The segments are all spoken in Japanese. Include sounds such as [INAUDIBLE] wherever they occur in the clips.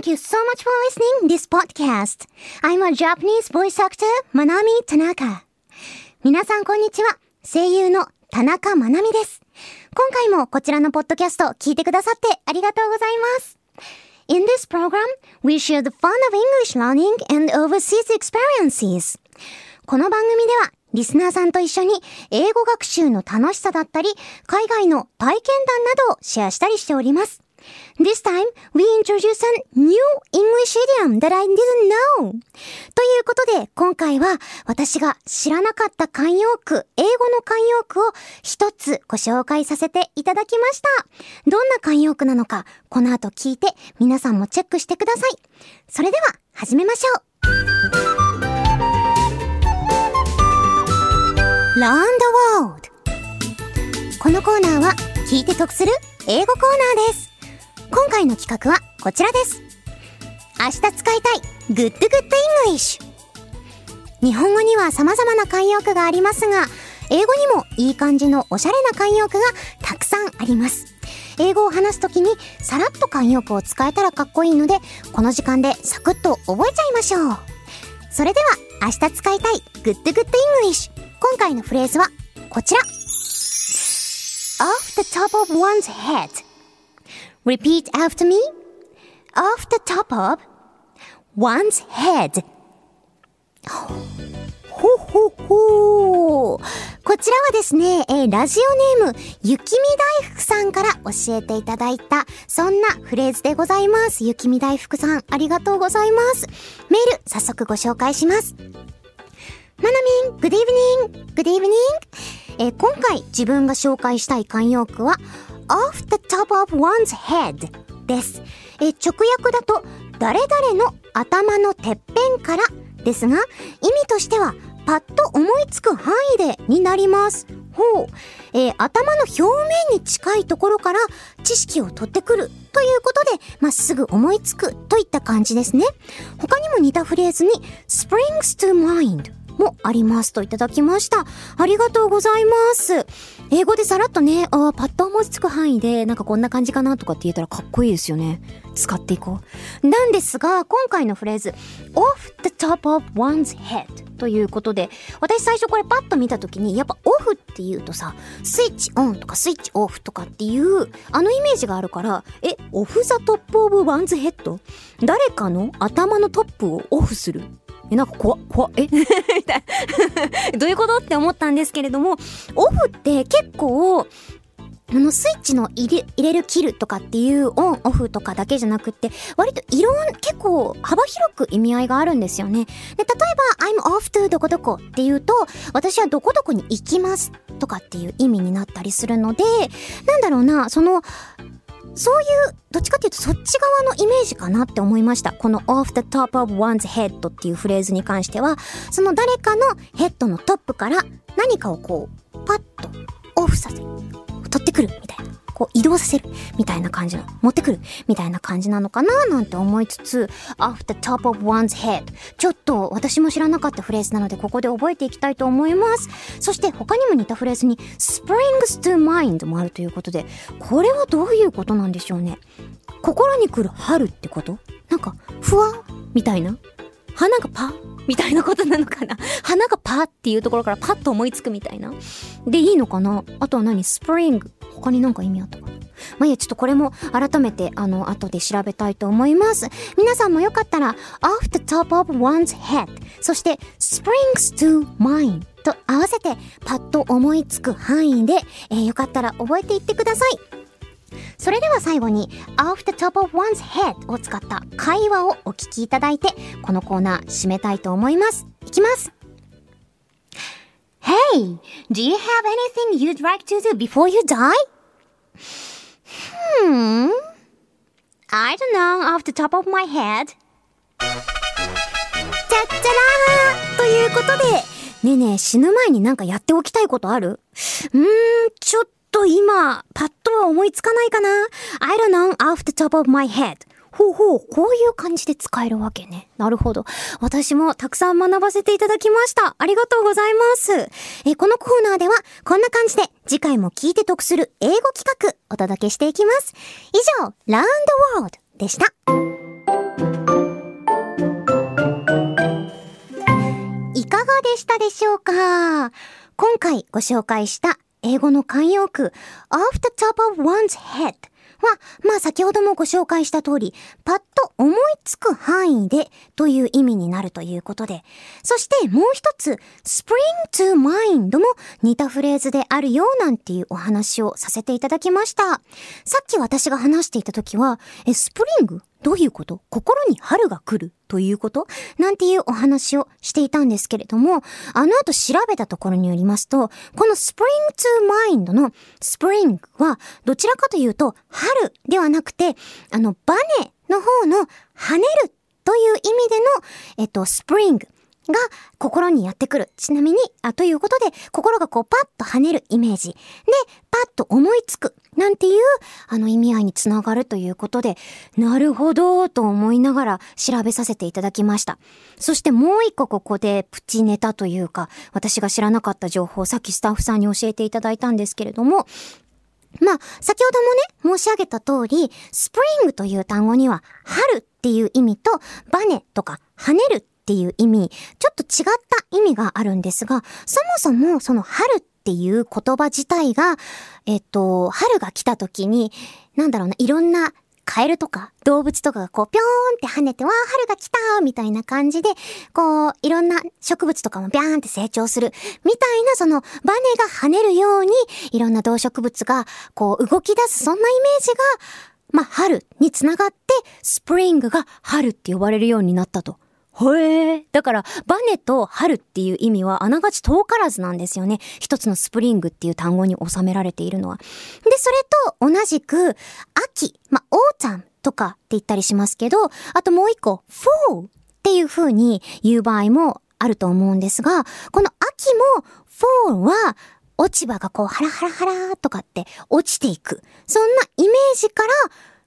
Thank you so much for listening this podcast. I'm a Japanese voice actor, Manami Tanaka. 皆さんこんにちは。声優の田中まなみです。今回もこちらのポッドキャスト聞いてくださってありがとうございます。In this program, we share the fun of English learning and overseas experiences. この番組ではリスナーさんと一緒に英語学習の楽しさだったり、海外の体験談などをシェアしたりしております。This time, we introduce a new English idiom that I didn't know. ということで、今回は私が知らなかった慣用句、英語の慣用句を一つご紹介させていただきました。どんな慣用句なのか、この後聞いて皆さんもチェックしてください。それでは、始めましょう。Learn the World このコーナーは聞いて得する英語コーナーです。今回の企画はこちらです。明日使いたい Good Good English 日本語には様々な慣用句がありますが、英語にもいい感じのおしゃれな慣用句がたくさんあります。英語を話すときにさらっと慣用句を使えたらかっこいいので、この時間でサクッと覚えちゃいましょう。それでは、明日使いたい Good Good English 今回のフレーズはこちら Off the top of one's head Repeat after me. Off the top of one's head. ほほほ。こちらはですね、えー、ラジオネーム、ゆきみ大福さんから教えていただいた、そんなフレーズでございます。ゆきみ大福さん、ありがとうございます。メール、早速ご紹介します。まなみん、good evening, good evening. えー、今回自分が紹介したい慣用句は、off the top of one's head です。え直訳だと、誰々の頭のてっぺんからですが、意味としては、パッと思いつく範囲でになります。ほう。えー、頭の表面に近いところから知識を取ってくるということで、まっすぐ思いつくといった感じですね。他にも似たフレーズに springs to mind もありますといただきました。ありがとうございます。英語でさらっとね、あパッと思いつく範囲で、なんかこんな感じかなとかって言えたらかっこいいですよね。使っていこう。なんですが、今回のフレーズ、off the top of one's head ということで、私最初これパッと見た時に、やっぱオフって言うとさ、スイッチオンとかスイッチオフとかっていう、あのイメージがあるから、え、 off the top of one's head誰かの頭のトップをオフするえ、なんか怖っ、怖っ、え？[LAUGHS] みたいな。[LAUGHS] どういうこと？って思ったんですけれども、オフって結構、あの、スイッチの入れ、入れる切るとかっていうオン、オフとかだけじゃなくって、割といろん、結構幅広く意味合いがあるんですよね。で、例えば、I'm off to どこどこっていうと、私はどこどこに行きますとかっていう意味になったりするので、なんだろうな、その、そういう、どっちかっていうとそっち側のイメージかなって思いました。この off the top of one's head っていうフレーズに関しては、その誰かのヘッドのトップから何かをこう、パッとオフさせ。取ってくるみたいな。こう移動させるみたいな感じの、持ってくるみたいな感じなのかななんて思いつつ、off the top of one's head。ちょっと私も知らなかったフレーズなのでここで覚えていきたいと思います。そして他にも似たフレーズに springs to mind もあるということで、これはどういうことなんでしょうね。心に来る春ってこと？なんか、ふわ？みたいな？花がパみたいなことなのかな [LAUGHS] 花がパっていうところからパッと思いつくみたいな。で、いいのかなあとは何？スプリング。他になんか意味あったかな？まあ、いや、ちょっとこれも改めて、あの、後で調べたいと思います。皆さんもよかったら、off the top of one's head、そして springs to mind と合わせて、パッと思いつく範囲で、えー、よかったら覚えていってください。それでは最後に off the top of one's head を使った会話をお聞きいただいてこのコーナー締めたいと思います。いきます Hey, do you have anything you'd like to do before you die? Hmm. I don't know off the top of my head. じゃっちゃらーということで、ねえねえ死ぬ前になんかやっておきたいことあるうーん、ちょっと今、パッとは思いつかないかな ?I don't know off the top of my head. ほうほう、こういう感じで使えるわけね。なるほど。私もたくさん学ばせていただきました。ありがとうございます。え、このコーナーでは、こんな感じで、次回も聞いて得する英語企画、お届けしていきます。以上、Learn the World でした。いかがでしたでしょうか？今回ご紹介した英語の慣用句 off the top of one's head は、まあ先ほどもご紹介した通り、パッと思いつく範囲でという意味になるということで、そしてもう一つ、spring to mind も似たフレーズであるよなんていうお話をさせていただきました。さっき私が話していた時は、え、スプリングどういうこと？心に春が来る？ということ？なんていうお話をしていたんですけれども、あの後調べたところによりますと、この Spring to Mind の Spring はどちらかというと春ではなくて、あのバネの方の跳ねるという意味での、えっと、Spring が心にやってくる。ちなみに、あ、ということで、心がこうパッと跳ねるイメージ。で、パッと思いつく。なんていう、あの意味合いにつながるということで、なるほど、と思いながら調べさせていただきました。そしてもう一個ここでプチネタというか、私が知らなかった情報をさっきスタッフさんに教えていただいたんですけれども、まあ、先ほどもね、申し上げた通り、スプリングという単語には、春っていう意味と、バネとか跳ねるっていう意味、ちょっと違った意味があるんですが、そもそもその春っていう言葉自体が、えっと、春が来た時に、なんだろうな、いろんなカエルとか動物とかがこうぴょーんって跳ねて、わー春が来たーみたいな感じで、こう、いろんな植物とかもビャーンって成長する。みたいなそのバネが跳ねるように、いろんな動植物がこう動き出す、そんなイメージが、まあ、春につながって、スプリングが春って呼ばれるようになったと。へえ。だから、バネと春っていう意味はあながち遠からずなんですよね。一つのスプリングっていう単語に収められているのは。で、それと同じく、秋、まあ、 autumn とかって言ったりしますけど、あともう一個、フォーっていう風に言う場合もあると思うんですが、この秋も、フォーは、落ち葉がこう、ハラハラハラとかって落ちていく。そんなイメージから、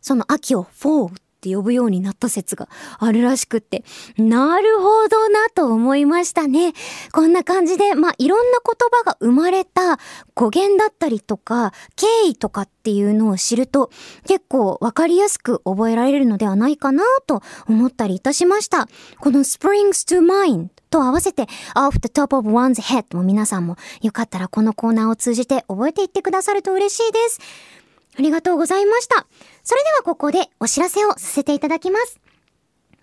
その秋をフォーって呼ぶようになった説があるらしくって、なるほどなと思いましたね。こんな感じで、まあ、いろんな言葉が生まれた語源だったりとか、経緯とかっていうのを知ると、結構わかりやすく覚えられるのではないかなと思ったりいたしました。この Springs to Mind と合わせて Off the top of one's head も皆さんもよかったらこのコーナーを通じて覚えていってくださると嬉しいです。ありがとうございました。それではここでお知らせをさせていただきます。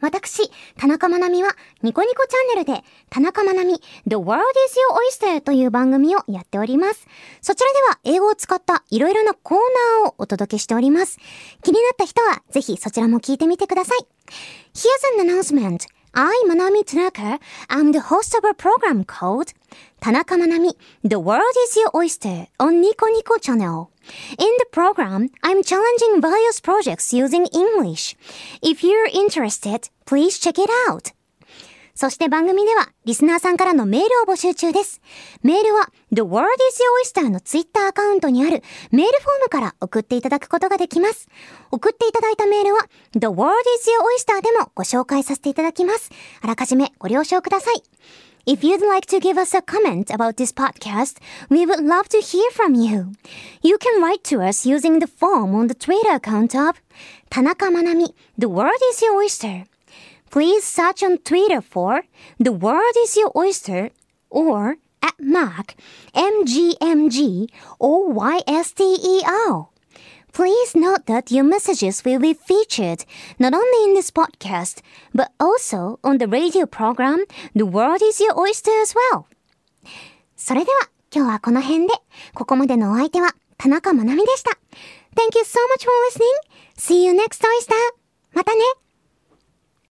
私、田中まなみはニコニコチャンネルで田中まなみ The World is Your Oyster という番組をやっております。そちらでは英語を使ったいろいろなコーナーをお届けしております。気になった人はぜひそちらも聞いてみてください。Here's an announcement. I, Manami Tanaka, am the host of a program called Tanaka Manami, The World is Your Oyster on Nico Nico channel. In the program, I'm challenging various projects using English. If you're interested, please check it out. そして番組ではリスナーさんからのメールを募集中です。メールは The World is Your Oyster のツイッターアカウントにあるメールフォームから送っていただくことができます。送っていただいたメールは The World is Your Oyster でもご紹介させていただきます。あらかじめご了承ください。If you'd like to give us a comment about this podcast, we would love to hear from you. You can write to us using the form on the Twitter account of Tanaka Manami, The World is Your Oyster. Please search on Twitter for The World is Your Oyster or at Mark MGMG or YSTER. Please note that your messages will be featured not only in this podcast, but also on the radio program The World is Your Oyster as well. それでは今日はこの辺で、ここまでのお相手は田中まなみでした。Thank you so much for listening. See you next oyster. またね。